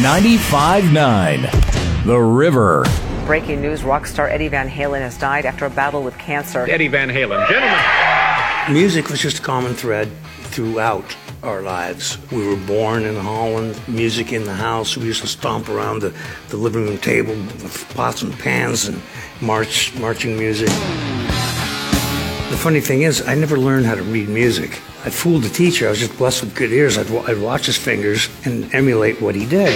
95.9 The River. Breaking news rock star Eddie Van Halen has died after a battle with cancer. Eddie Van Halen. Gentlemen. Music was just a common thread throughout our lives. We were born in Holland, music in the house. We used to stomp around the, the living room table with pots and pans and march, marching music. Funny thing is, I never learned how to read music. I fooled the teacher. I was just blessed with good ears. I'd, I'd watch his fingers and emulate what he did.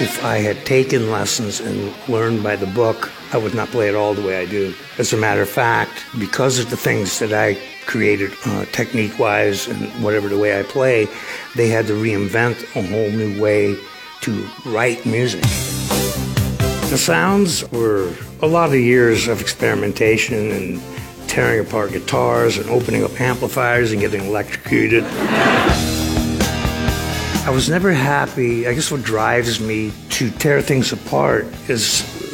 If I had taken lessons and learned by the book, I would not play it all the way I do. As a matter of fact, because of the things that I created uh, technique wise and whatever the way I play, they had to reinvent a whole new way to write music. The sounds were a lot of years of experimentation and tearing apart guitars and opening up amplifiers and getting electrocuted. I was never happy. I guess what drives me to tear things apart is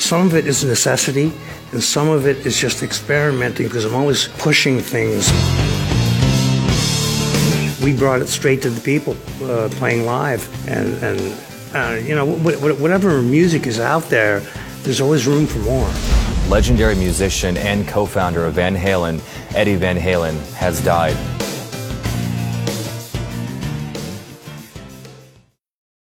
some of it is necessity and some of it is just experimenting because I'm always pushing things. We brought it straight to the people uh, playing live and, and uh, you know, whatever music is out there, there's always room for more. Legendary musician and co founder of Van Halen, Eddie Van Halen, has died.